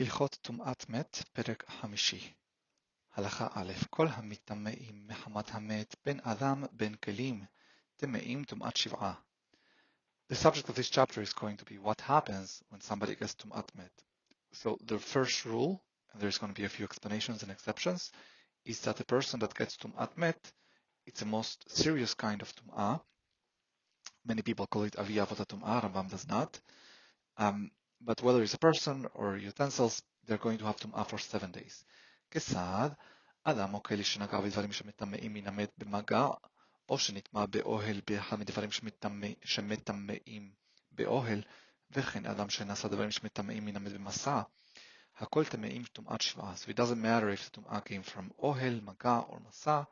הלכות טומאת מת, פרק חמישי. הלכה א', כל המטמאים מחמת המת, בין אדם בין כלים, טמאים טומאת שבעה. The subject of this chapter is going to be what happens when somebody gets tumat met. So the first rule, and there's going to be a few explanations and exceptions, is that the person that gets tumat met, it's a most serious kind of tum'ah. Many people call it aviyah tum'ah, Rambam does not. Um, but whether it's a person or utensils, they're going to have tum'ah for seven days. כיצד אדם או כלי שנגע בדברים שמטמאים מן המת במגע, או שנטמע באוהל באחד מדברים שמטמאים באוהל, וכן אדם שנעשה דברים שמטמאים מן המת במסע, הכל טמאים טומאת שבעה. So it doesn't matter if the טומאה came from אוהל, מגע or מסע,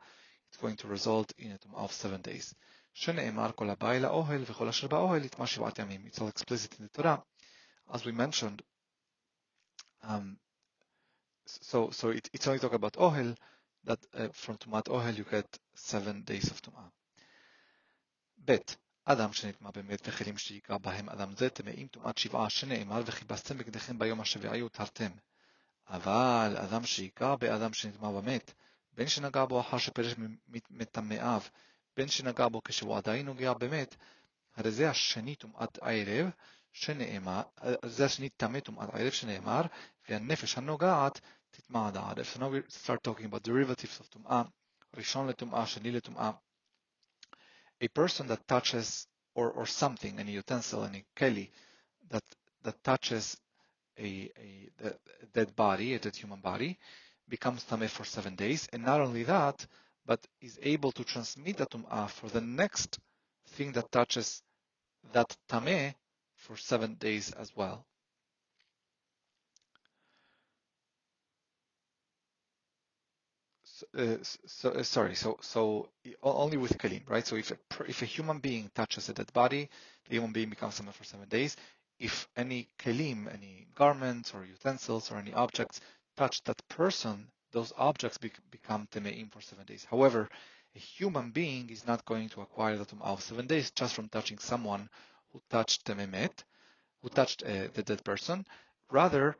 it's going to result in a טומאה of seven days. שנאמר כל הבא אל האוהל וכל אשר באוהל יטמע שבעת ימים. It's all explicit in the Torah. As we mentioned, um, so so it, it's only talk about ohel, that uh, from tumat ohel you get seven days of טומאה. ב' אדם שנטמע במת וכלים שיגע בהם אדם זה טמאים טומאת שבעה שנאמר וכיבסתם בגדיכם ביום השביעי ותרתם. אבל אדם שיגע באדם שנטמע במת, בין שנגע בו אחר שפרש מטמאיו, בין שנגע בו כשהוא עדיין נוגע במת, הרי זה השני טומאת ערב, שנאמר, זה השני טמא טומאת ערב שנאמר, והנפש הנוגעת תטמע עד הערב. So now we start talking about derivatives of טומאה, ראשון לטומאה, שני לטומאה. A person that touches or, or something, any utensil, any keli, that, that touches a, a, a dead body, a dead human body, becomes tameh for seven days. And not only that, but is able to transmit the tum'ah for the next thing that touches that tameh for seven days as well. Uh, so uh, sorry, so so only with kalim, right? So if a, if a human being touches a dead body, the human being becomes tameh for seven days. If any kalim, any garments or utensils or any objects touch that person, those objects be become temeim for seven days. However, a human being is not going to acquire the tum'ah of seven days just from touching someone who touched tememet, who touched uh, the dead person. Rather,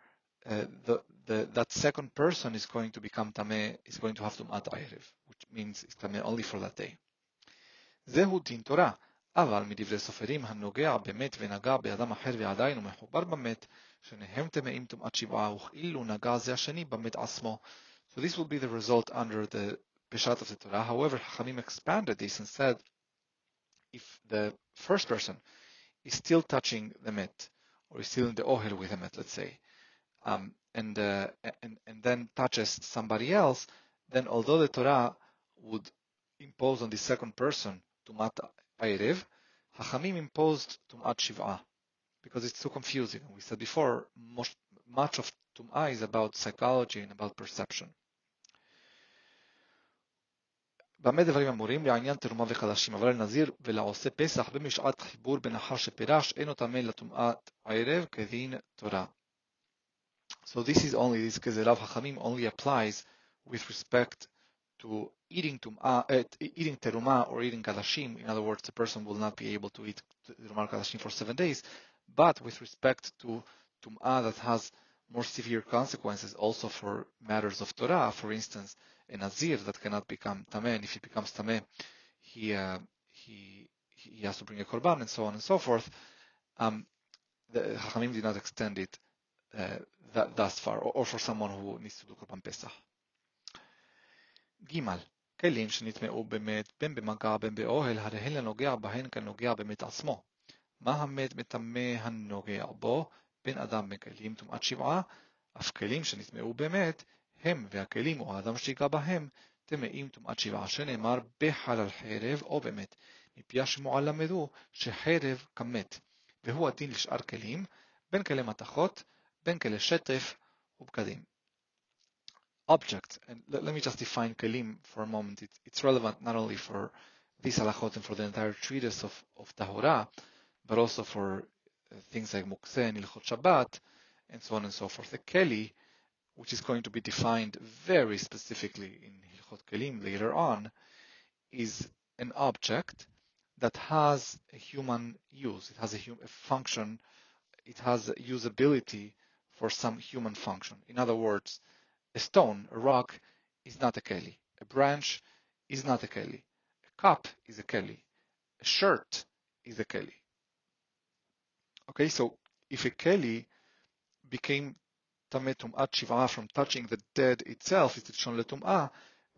uh, the, the, that second person is going to become tameh, is going to have tum'at ayrev, which means it's tameh only for that day. זהו דין תורה, אבל מדברי סופרים הנוגע במת ונגע באדם אחר ועדיין הוא מחובר במת, שניהם טמאים טומאת שבעה, וכאילו נגע זה השני במת עצמו. So this will be the result under the Peshat of the Torah. However, Hachamim expanded this and said, if the first person is still touching the met, or is still in the ohel with the met, let's say, um, and, uh, and, and then touches somebody else, then although the Torah would impose on the second person tumat ayrev, Hachamim imposed tumat shiv'ah because it's too confusing. We said before, most, much of tum'ah is about psychology and about perception. במה דברים אמורים? לעניין תרומה וחדשים, אבל לנזיר ולעושה פסח במשעת חיבור בין אחר שפירש, אינו טמא לטומאת ערב כדין תורה. So this is only, this גזירה חכמים only applies with respect to eating tum'ah, uh, eating teruma or eating kadashim. In other words, the person will not be able to eat teruma kadashim for seven days. But with respect to tum'ah that has more severe consequences also for matters of Torah, for instance, a Nazir that cannot become Tameh, and if he becomes Tameh, he, uh, he, he has to bring a Korban and so on and so forth. Um, the Chachamim did not extend it uh, that, thus far, or, or, for someone who needs to do Korban Pesach. ג' כלים שנטמעו במת, בין במגע בין באוהל, הרי הן לנוגע בהן כנוגע במת עצמו. מה המת מטמא הנוגע בו? בין אדם בכלים טומאת שבעה, אף כלים שנטמעו באמת, הם והכלים או האדם בהם, טמאים טומאת שבעה, שנאמר בחלל חרב או מפי השמועה למדו שחרב כמת, והוא הדין לשאר כלים, בין כלי מתכות, בין כלי שטף ובגדים. Object, and let me just define kelim for a moment. It, it's relevant not only for these halachot and for the entire treatise of, of Tahora, but also for uh, things like muktzeh and ilchot Shabbat, and so on and so forth. The keli which is going to be defined very specifically in Hilchot Kelim later on, is an object that has a human use. It has a, hum- a function. It has usability for some human function. In other words, a stone, a rock, is not a keli. A branch is not a keli. A cup is a keli. A shirt is a keli. Okay, so if a keli became tameh tum'at from touching the dead itself, is rishon letum'ah,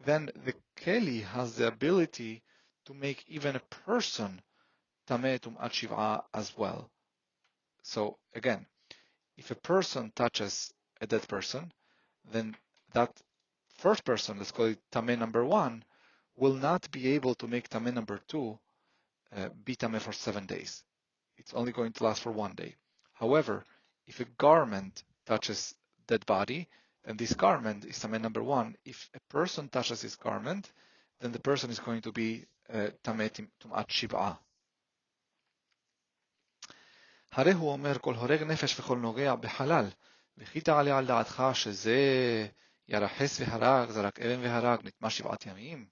then the keli has the ability to make even a person tameh tum'at as well. So again, if a person touches a dead person, then that first person, let's call it tameh number one, will not be able to make tameh number two uh, be tameh for seven days. It's only going to last for one day. However, if a garment touches dead body, then this garment is tameh number one. If a person touches this garment, then the person is going to be uh, tameh tum'at shiv'ah. הרי הוא אומר כל הורג נפש וכל נוגע בחלל, וכי תעלה על דעתך שזה ירחס והרג, זרק אבן והרג, נטמע שבעת ימים?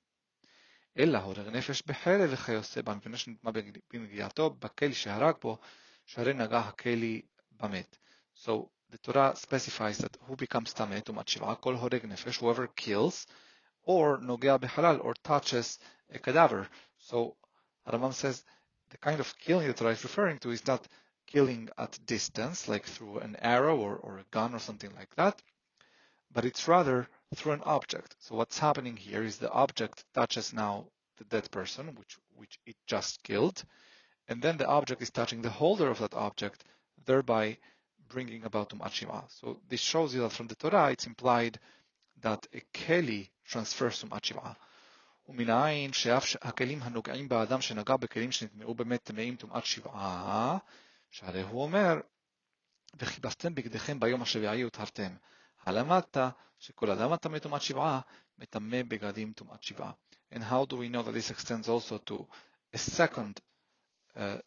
אלא הורג נפש בחרב וכיוצא בה, מפני שנטמע בנגיעתו בכלי שהרג בו, שהרי נגע הכלי במת. So the Torah specifies that who becomes tameh shiv'ah, kol horeg nefesh, whoever kills, or nogea behalal, or touches a cadaver. So Rambam says the kind of killing that Torah is referring to is not killing at distance, like through an arrow or, or a gun or something like that, but it's rather through an object. So what's happening here is the object touches now the dead person, which, which it just killed, and then the object is touching the holder of that object, thereby bringing about Tum'at Shiv'ah. So this shows you that from the Torah it's implied that a keli transfers Tum'at Shiv'ah. ומנין שאף הכלים הנוגעים באדם שנגע בכלים שנטמעו באמת טמאים טומאת שבעה, שהרי הוא אומר, וכיבסתם בגדיכם ביום השביעי וטהרתם. הלמדת שכל אדם הטמא טומאת שבעה, מטמא בגדים טומאת שבעה. And how do we know that this extends also to a second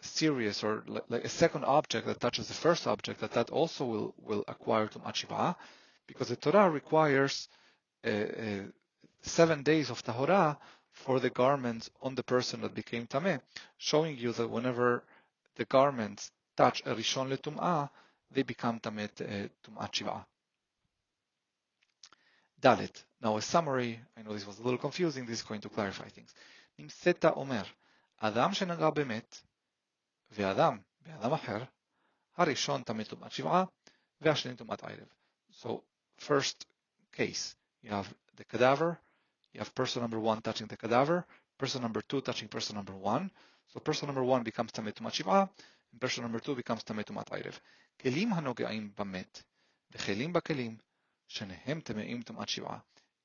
Serious, or like, a second object that touches the first object, that that also will, will acquire Tum'at because the Torah requires seven days of Tahorah for the garments on the person that became Tameh, showing you that whenever the garments touch a Rishon Letum'ah, they become Tameh uh, Tum'at Dalit. Now a summary, I know this was a little confusing, this is going to clarify things. Nimseta Omer, Adam shenagah bemet, ואדם באדם אחר, הראשון טמא טומאת שבעה, והשני טומאת ערב. So, first case, you have the cadaver, you have person number one touching the cadaver, person number two touching person number one. So person number one becomes טמא טומאת שבעה, and person number two becomes טמא טומאת ערב. כלים הנוגעים במת, וכלים בכלים, שניהם טמאים טומאת שבעה.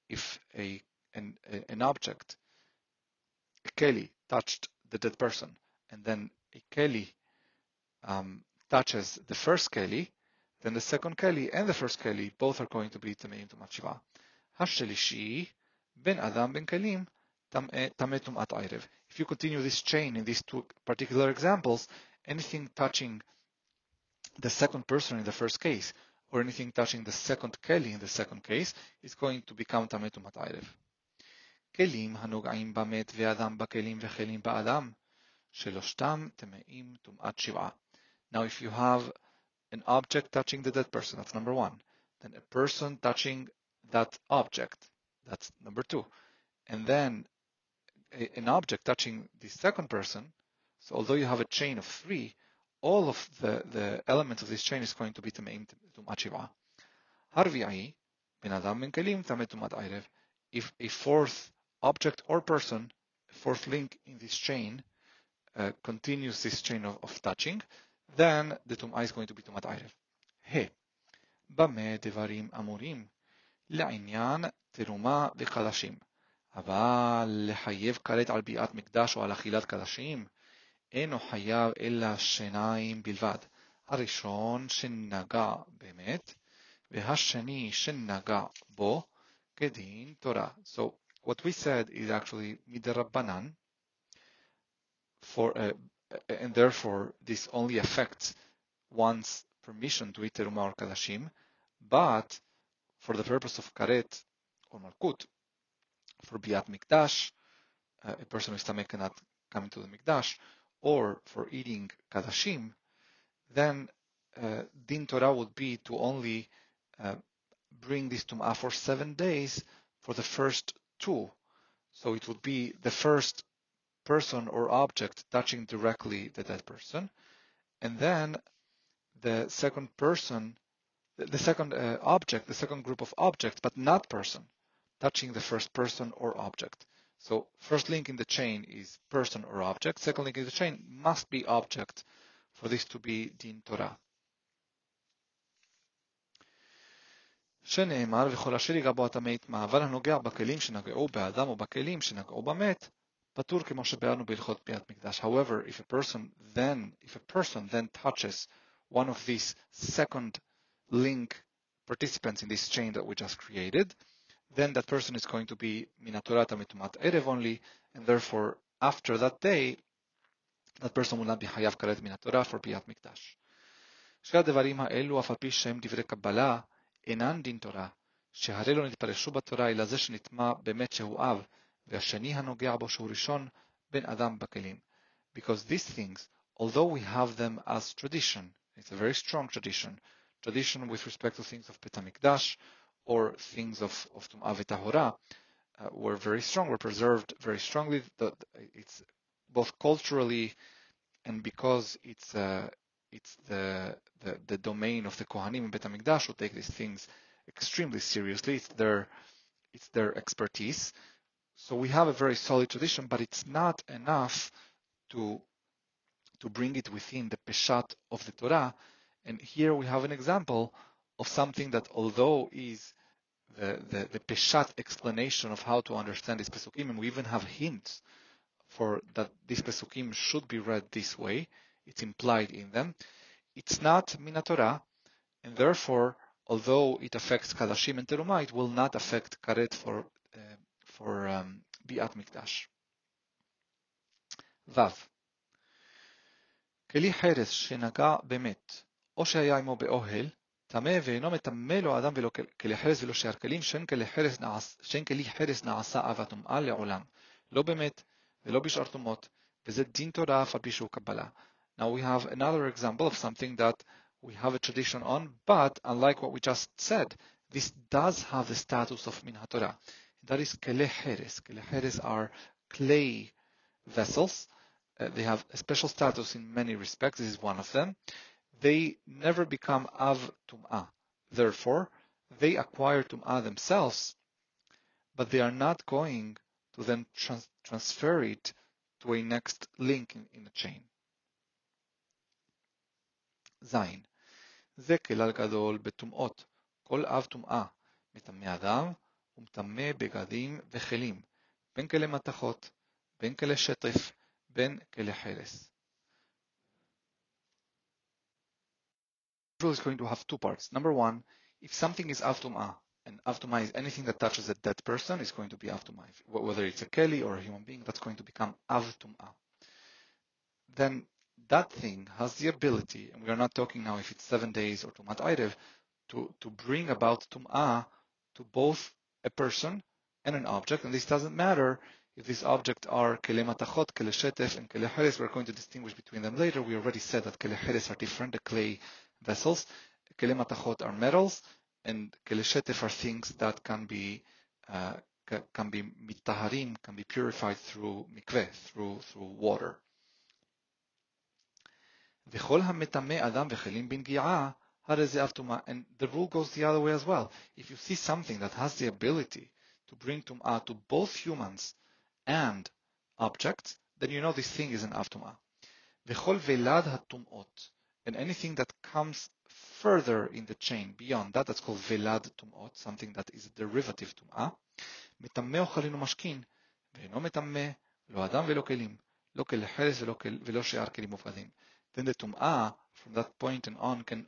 If a, an, an object, a keli, touched the dead person, and then a keli um, touches the first keli, then the second keli and the first keli both are going to be טמאים טומאת שבעה. השלישי, בין אדם בין כלים, טמא טומאת ערב. If you continue this chain in these two particular examples, anything touching the second person in the first case, or anything touching the second keli in the second case, is going to become טמא טומאת ערב. כלים הנוגעים במת ואדם בכלים וכלים באדם, Temeim tum'at shiv'a. Now, if you have an object touching the dead person, that's number one. Then a person touching that object, that's number two. And then a, an object touching the second person, so although you have a chain of three, all of the, the elements of this chain is going to be temeim tum'at shiv'a. Harvi'i, bin adam min kelim tum'at. If a fourth object or person, a fourth link in this chain, uh, continues this chain of, touching, then the Tum'ah is going to be Tum'at Ayref. ba me Devarim Amurim, La'inyan Teruma V'Kadashim, Aval L'Hayev Karet Al-Bi'at Mikdash O Al-Achilat Kalashim, Eno Hayav Ela Shenaim Bilvad, Arishon Shennaga Bemet, V'Hasheni Shennaga Bo, Kedin Torah. So, what we said is actually Midrabbanan, Rabbanan, for uh, and therefore this only affects one's permission to eat teruma or kadashim, but for the purpose of karet or malkut, for biat mikdash, uh, a person with stomach cannot come into the mikdash, or for eating kadashim, then uh, din Torah would be to only uh, bring this tum'ah for seven days for the first two. So it would be the first person or object touching directly the dead person, and then the second person, the second uh, object, the second group of objects, but not person, touching the first person or object. So first link in the chain is person or object. Second link in the chain must be object for this to be din Torah. שנאמר וכל אשר ייגע בו הטמא יטמא, אבל הנוגע בכלים שנגעו באדם או בכלים שנגעו במת, פטור כמו שביארנו בהלכות ביאת מקדש. However, if a person then, if a person then touches one of these second link participants in this chain that we just created, then that person is going to be minatorata mitumat erev only, and therefore after that day, that person will not be hayav karet minatorah for ביאת מקדש. שני הדברים האלו, אף על פי שהם דברי קבלה, אינן דין תורה, שהרי לא נתפרשו בתורה אלא זה שנטמע באמת שהוא אב, because these things, although we have them as tradition, it's a very strong tradition, tradition with respect to things of Bet Hamikdash or things of, of Tum'ah V'tahorah, uh, were very strong, were preserved very strongly. The, it's both culturally and because it's uh, it's the, the, the domain of the Kohanim in Bet Hamikdash who take these things extremely seriously. It's their it's their expertise, so we have a very solid tradition, but it's not enough to to bring it within the peshat of the Torah. And here we have an example of something that, although is the, the, the peshat explanation of how to understand these pesukim, and we even have hints for that these pesukim should be read this way. It's implied in them. It's not minatorah, and therefore, although it affects kadashim and teruma, it will not affect karet for for um, biat mikdash. Vav. כלי חרס שנגע במת, או שהיה עמו באוהל, טמא ואינו מטמא לו האדם ולא כלי חרס ולא שאר כלים, שאין כלי חרס, נעש, שאין כלי חרס נעשה אב הטומאה לעולם, לא במת ולא בשאר טומאות, וזה דין תורה אף על פי שהוא קבלה. Now we have another example of something that we have a tradition on, but unlike what we just said, this does have the status of min haTorah. That is kele heres. Kele heres are clay vessels. Uh, they have a special status in many respects. This is one of them. They never become av tum'ah. Therefore, they acquire tum'ah themselves, but they are not going to then trans transfer it to a next link in, in the chain. ז. זה כלל גדול בטומאות, כל אב טומאה, מטמא אדם ומטמא בגדים וכלים, בין כלי מתכות, בין כלי שטף, בין כלי חרס. is going to have two parts. Number one, if something is av and av is anything that touches a dead person, is going to be av Whether it's a keli or a human being, that's going to become av Then that thing has the ability, and we are not talking now if it's seven days or tumat ayrev, to, to bring about tum'ah to both a person and an object, and this doesn't matter if these objects are kele matachot, kele shetef, and kele heres. We're going to distinguish between them later. We already said that kele heres are different, the clay vessels. Kele matachot are metals, and kele shetef are things that can be uh, can be mitaharim, can be purified through mikveh, through through water. וכל המטמא אדם וכלים בנגיעה, הרי זה אף טומאה. And the rule goes the other way as well. If you see something that has the ability to bring tum'ah to both humans and objects, then you know this thing is an av tum'ah. וכל ולד הטומאות, and anything that comes further in the chain beyond that, that's called velad tum'ot, something that is a derivative tum'ah, מטמא אוכלין ומשכין, ואינו מטמא, לא אדם ולא כלים, לא כלי חרס ולא שאר כלים מופקדים then the tum'ah from that point on can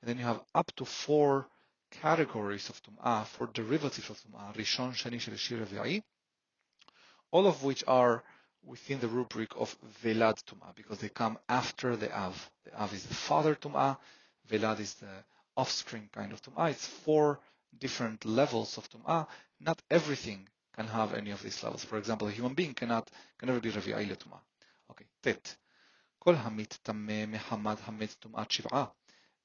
and then you have up to four categories of tum'ah, four derivatives of tum'ah, rishon, sheni, shlishi, revi'i, all of which are within the rubric of velad tum'ah, because they come after the av. The av is the father tum'ah, velad is the offspring kind of tum'ah. It's four different levels of tum'ah. Not everything can have any of these levels. For example, a human being cannot can never be רביעי לטומאה. אוקיי, ט' כל המתטמא מחמת המת טומאת שבעה.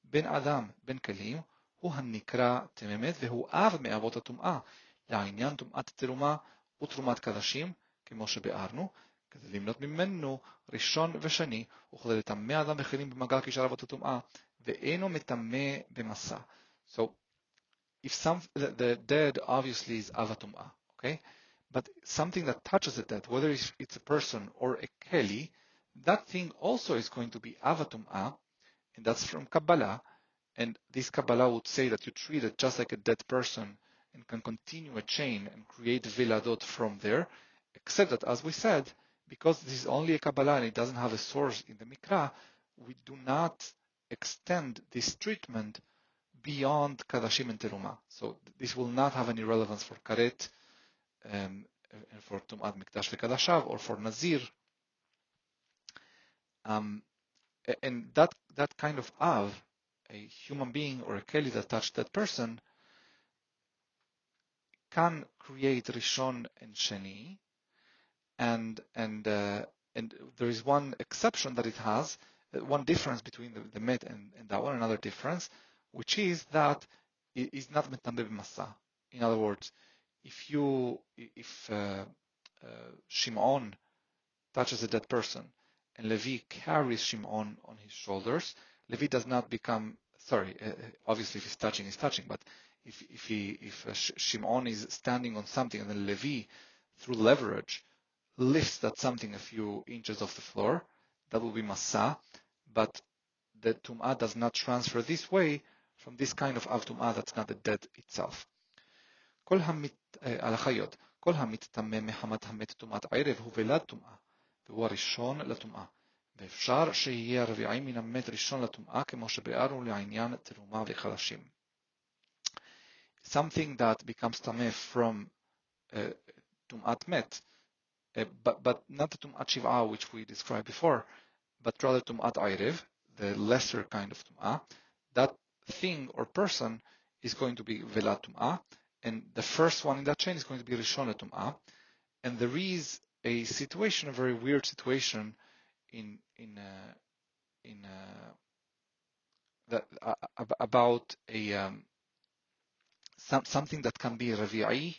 בן אדם, בן כלים, הוא הנקרא תממת והוא אב מאבות הטומאה, לעניין טומאת תרומה ותרומת קדשים, כמו שביארנו, כדי למנות ממנו ראשון ושני, וכדי לטמא אדם בכלים במגע כשאר אבות הטומאה, ואינו מטמא במסע. So, if some, the, the dead obviously is avatum'ah, okay? But something that touches the dead, whether it's a person or a keli, that thing also is going to be avatum'ah, and that's from Kabbalah. And this Kabbalah would say that you treat it just like a dead person and can continue a chain and create viladot from there, except that, as we said, because this is only a Kabbalah and it doesn't have a source in the Mikra, we do not extend this treatment beyond Kadashim and Teruma. So this will not have any relevance for Karet, um, for Tum'at Mikdash V'Kadashav, or for Nazir. Um, and that, that kind of Av, a human being or a Keli that touched that person, can create Rishon and Sheni, and and uh, and there is one exception that it has, uh, one difference between the, the Met and, and that one, another difference, which is that it is not metambe masa. In other words, if you if uh, uh, Shimon touches a dead person and Levi carries Shimon on his shoulders, Levi does not become sorry. Uh, obviously, if he's touching, he's touching. But if if he if uh, Shimon is standing on something and then Levi, through leverage, lifts that something a few inches off the floor, that will be masa. But the tum'ah does not transfer this way from this kind of av tum'ah that's not the dead itself. כל המת, על החיות, כל המתטמא מחמת המת טומאת ערב הוא ולד טומאה, והוא הראשון לטומאה. ואפשר שיהיה הרביעי מן המת ראשון לטומאה, כמו שביארנו לעניין תרומה וחלשים. Something that becomes טמא from טומאת uh, מת, uh, but, but not the טומאת שבעה which we described before, but rather טומאת ערב, the lesser kind of טומאה, that thing or person is going to be velat tum'ah, and the first one in that chain is going to be rishon tum'ah, and there is a situation, a very weird situation in in uh, in uh, that uh, about a um, some, something that can be Ravi'i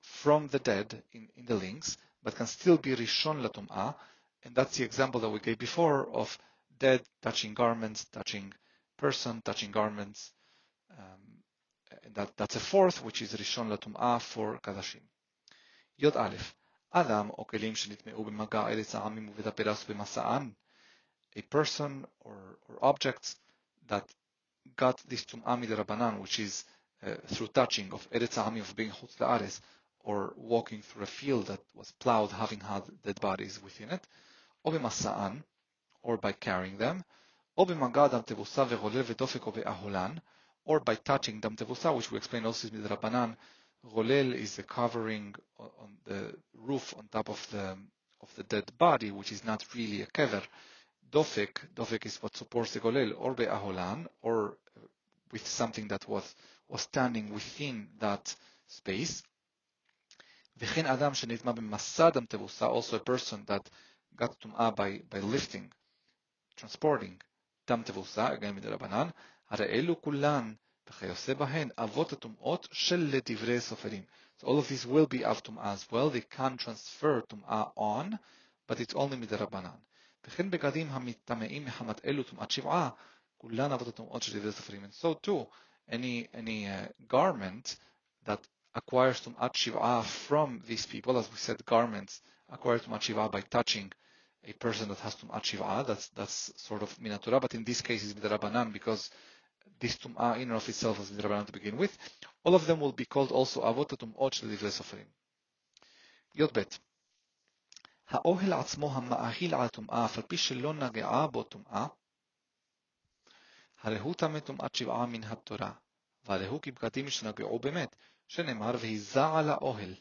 from the dead in, in the links, but can still be Rishon Latum'ah. And that's the example that we gave before of dead touching garments, touching person, touching garments. Um, that, that's a fourth, which is Rishon Latum'ah for Kadashim. Yod Aleph. אדם או כלים שנטמעו במגע ארץ העמים ובית הפרס במסען, a person or, or objects that got this טומאה מדרבנן, which is uh, through touching of ארץ העמים of being חוץ לארץ, or walking through a field that was plowed having had dead bodies within it, או במסען, or by carrying them, או במגע דם תבוסה וגולל ודופק או באהולן, or by touching דם תבוסה, which we explain also is midrabanan. Golel is a covering on the roof on top of the of the dead body, which is not really a kever. Dofek, dofek is what supports the golel, or be'aholan, or uh, with something that was was standing within that space. וכן Adam שנטמע במסד tevusa, also a person that got tuma by, by lifting, transporting דם תבוסה, again מדרבנן, הרי elu kulan. וכיוצא בהן אבות הטומאות של לדברי סופרים. So all of these will be of טומאה as well, they can transfer טומאה on, but it's only מדרבנן. וכן בגדים המטמאים מחמת אלו טומאת שבעה, כולן אבות הטומאות של דברי סופרים. And so too, any, any uh, garment that acquires טומאת שבעה from these people, as we said, garments acquire טומאת שבעה by touching a person that has tum'at shiv'ah, that's, that's sort of minatura, but in this case it's midrabanan because this tum'ah in and of itself is midrabanan to begin with. All of them will be called also avot tum'ot של דברי סופרים. י"ב האוהל עצמו המאכיל על טומאה, אף על פי שלא נגעה בו טומאה, הרי הוא טמא טומאת שבעה מן התורה, והרי הוא כבגדים שנגעו באמת, שנאמר והיזע על האוהל.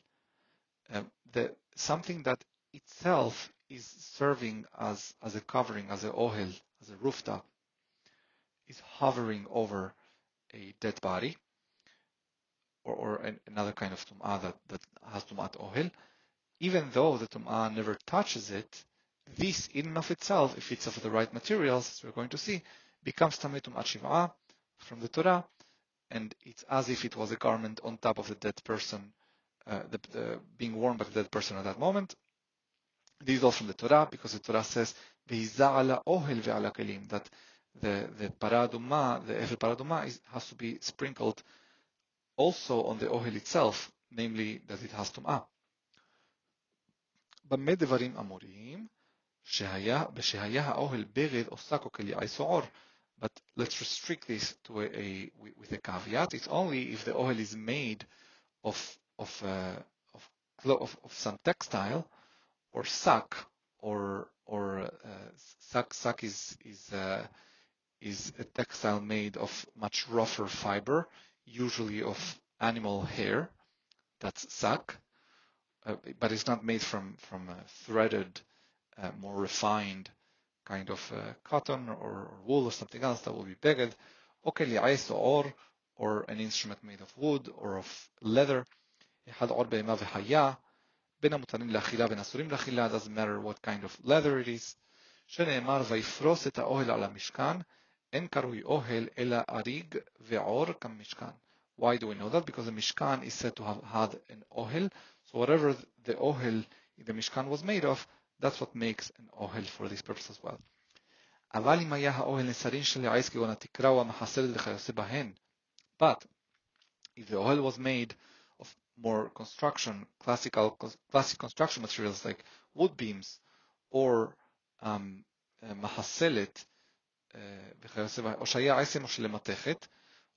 Uh, the, something that itself is serving as, as a covering, as a ohel, as a rooftop, is hovering over a dead body, or, or an, another kind of tum'ah that, that has tum'at ohel, even though the tum'ah never touches it, this in and of itself, if it's of the right materials, as we're going to see, becomes tameh tum'at shiv'ah from the Torah, and it's as if it was a garment on top of the dead person, uh, the, the, being worn by the dead person at that moment. This is all from the Torah, because the Torah says, ohel that the, the para aduma, the Efer para aduma is, has to be sprinkled also on the ohel itself, namely that it has tum'ah. במה דברים אמורים? שהיה, בשהיה האוהל ברד או שק או כליעי סועור. But let's restrict this to a, a with a caveat. It's only if the ohel is made of of uh, of, of, of some textile or sack or or uh, sack sack is is uh, is a textile made of much rougher fiber, usually of animal hair. That's sack, uh, but it's not made from from threaded, uh, more refined kind of uh, cotton or, or, wool or something else that will be beged. Okay, li'ais or or an instrument made of wood or of leather. אחד עור בהמה וחיה, בין המותרים לאכילה בין אסורים לאכילה, doesn't matter what kind of leather it is, שנאמר ויפרוס את האוהל על המשכן, אין קרוי אוהל אלא אריג ועור כמשכן. Why do we know that? Because the Mishkan is said to have had an ohel. So whatever the ohel the Mishkan was made of, that's what makes an ohel for this purpose as well. אבל אם היה האוהל נסרין של העץ כגון התקרה או המחסלת וכיוצא בהן. But if the ohel was made of more construction, classical, classic construction materials like wood beams or um, מחסלת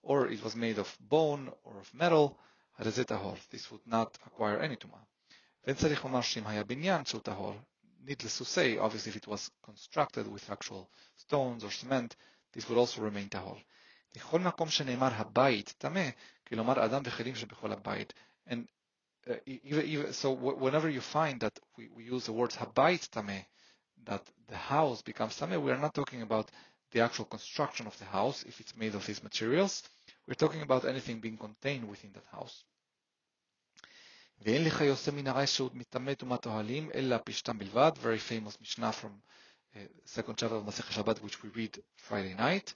or it was made of bone or of metal, הרי זה טהור. This would not acquire any טומאה. ואין צריך לומר שאם היה בניין שהוא טהור, needless to say, obviously if it was constructed with actual stones or cement, this would also remain tahor. לכל מקום שנאמר הבית טמא, כלומר אדם וכלים שבכל הבית. And uh, even, even, so whenever you find that we, we use the words habait tame, that the house becomes tame, we are not talking about the actual construction of the house, if it's made of these materials. We're talking about anything being contained within that house. ואין לך יוצא מן הרעש שהוא מטמא טומאת אוהלים, אלא פשתם בלבד, very famous Mishnah from uh, second chapter of Masech Shabbat, which we read Friday night.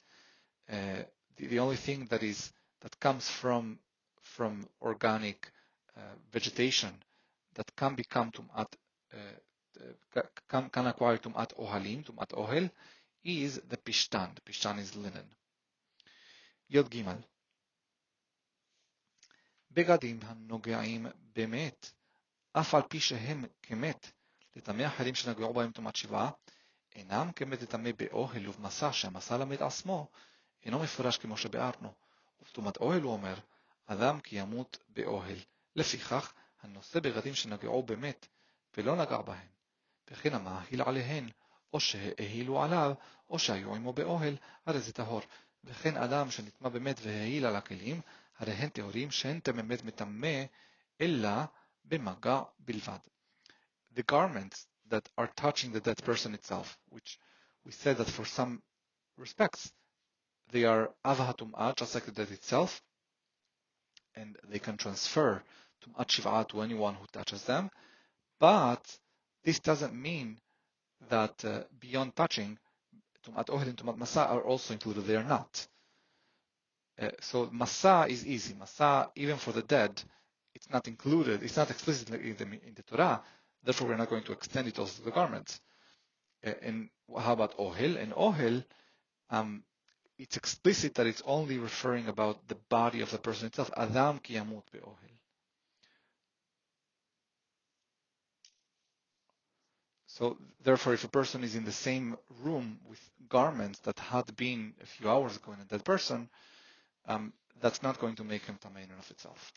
Uh, the, the, only thing that is that comes from from organic uh, vegetation that can become tumat, uh, can, can acquire tumat ohalim, tumat ohel, is the pishtan. The pishtan is linen. Yod Gimel. בגדים הנוגעים באמת, אף על פי שהם כמת, לטמא אחרים שנגעו בהם טומאת שבעה, אינם כמת לטמא באוהל ובמסע, שהמסע למד עצמו, אינו מפורש כמו שביארנו. ובטומאת אוהל הוא אומר, אדם כי ימות באוהל. לפיכך, הנושא בגדים שנגעו באמת, ולא נגע בהם, וכן המאהיל עליהן, או שהאהילו עליו, או שהיו עמו באוהל, הרי זה טהור. וכן אדם שנטמא באמת והאהיל על הכלים, הרי הן טהורים שאין באמת מטמא, אלא במגע בלבד. The garments that are touching the dead person itself, which we said that for some respects, they are avahatum'ah, just like the dead itself, and they can transfer tum'at shiv'ah to anyone who touches them, but this doesn't mean that uh, beyond touching, tum'at ohel and tum'at masa are also included. They are not. Uh, so masa is easy. Masa, even for the dead, it's not included. It's not explicitly in the, in the Torah. Therefore, we're not going to extend it also to the garments. Uh, and how about ohel? And ohel, um, it's explicit that it's only referring about the body of the person itself. Adam ki yamut be'ohel. So therefore, if a person is in the same room with garments that had been a few hours ago in a dead person, um, that's not going to make him tamei in and of itself.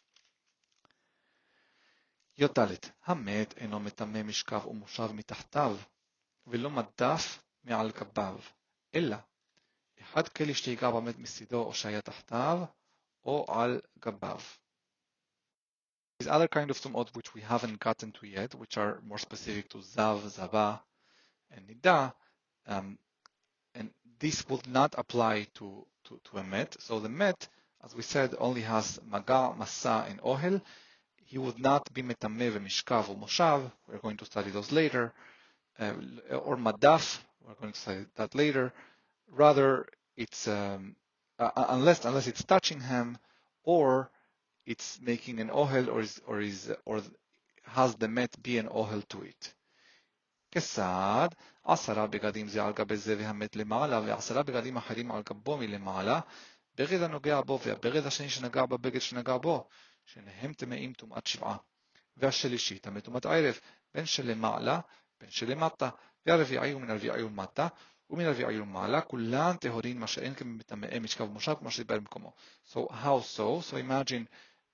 י"ד המת אינו מטמא משכב ומושב מתחתיו, ולא מדף מעל גביו, אלא אחד כלי שתיגע במת מצידו או שהיה תחתיו, או על גביו. these other kind of tumot which we haven't gotten to yet, which are more specific to Zav, Zaba, and Nida, um, and this would not apply to, to, to a Met. So the Met, as we said, only has Maga, Masa, and Ohel. He would not be Metameh, Mishkav, or Moshav. We're going to study those later. Uh, or Madaf, we're going to study that later. Rather, it's um, uh, unless unless it's touching him, or it's making an ohel, or is or is or has the met be an ohel to it. כיצד? עשרה בגדים זה על גבי זה והמת למעלה, ועשרה בגדים אחרים על גבו מלמעלה, בגד הנוגע בו והבגד השני שנגע בבגד שנגע בו, שניהם טמאים טומאת שבעה. והשלישי טמא טומאת ערב, בין שלמעלה, בין שלמטה, והרביעי ומן הרביעי ומטה, ומן הרביעי ומעלה, כולן טהורין מה שאין כמטמאי משכב ומושב, כמו שדיבר במקומו. So how so? So imagine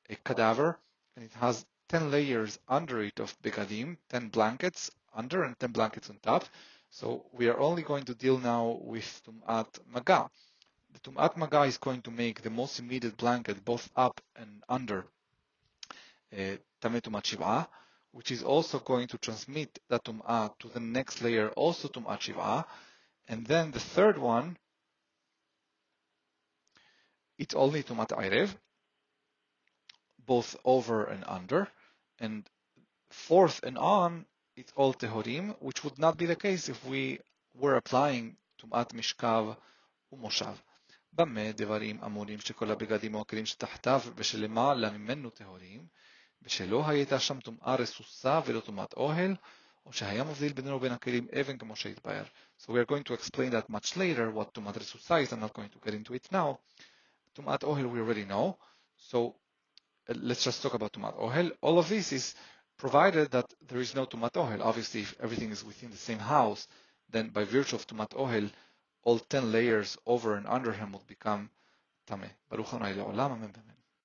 a cadaver, and it has 10 layers under it of begadim, 10 blankets under and 10 blankets on top. So we are only going to deal now with Tum'at Maga. The Tum'at Maga is going to make the most immediate blanket both up and under uh, Tametumat Shiv'ah, which is also going to transmit that Tum'ah to the next layer, also Tum'at. And then the third one, it's only Tumat Ayrev, both over and under. And fourth and on, it's all Tehorim, which would not be the case if we were applying Tumat Mishkav ומושב. במה דברים אמורים שכל הבגדים או הכלים שתחתיו ושלמעלה ממנו טהורים, ושלא הייתה שם טומאה רסוסה ולא טומאת אוהל, או שהיה מבדיל בינינו ובין הכלים אבן כמו שהתבהר. So we are going to explain that much later, what טומאת רסוסה is, I'm not going to get into it now. טומאת אוהל we already know, so let's just talk about tum'at Ohel. All of this is provided that there is no tum'at Ohel. Obviously, if everything is within the same house, then by virtue of tum'at Ohel, all 10 layers over and under him will become tameh. Baruch Amen.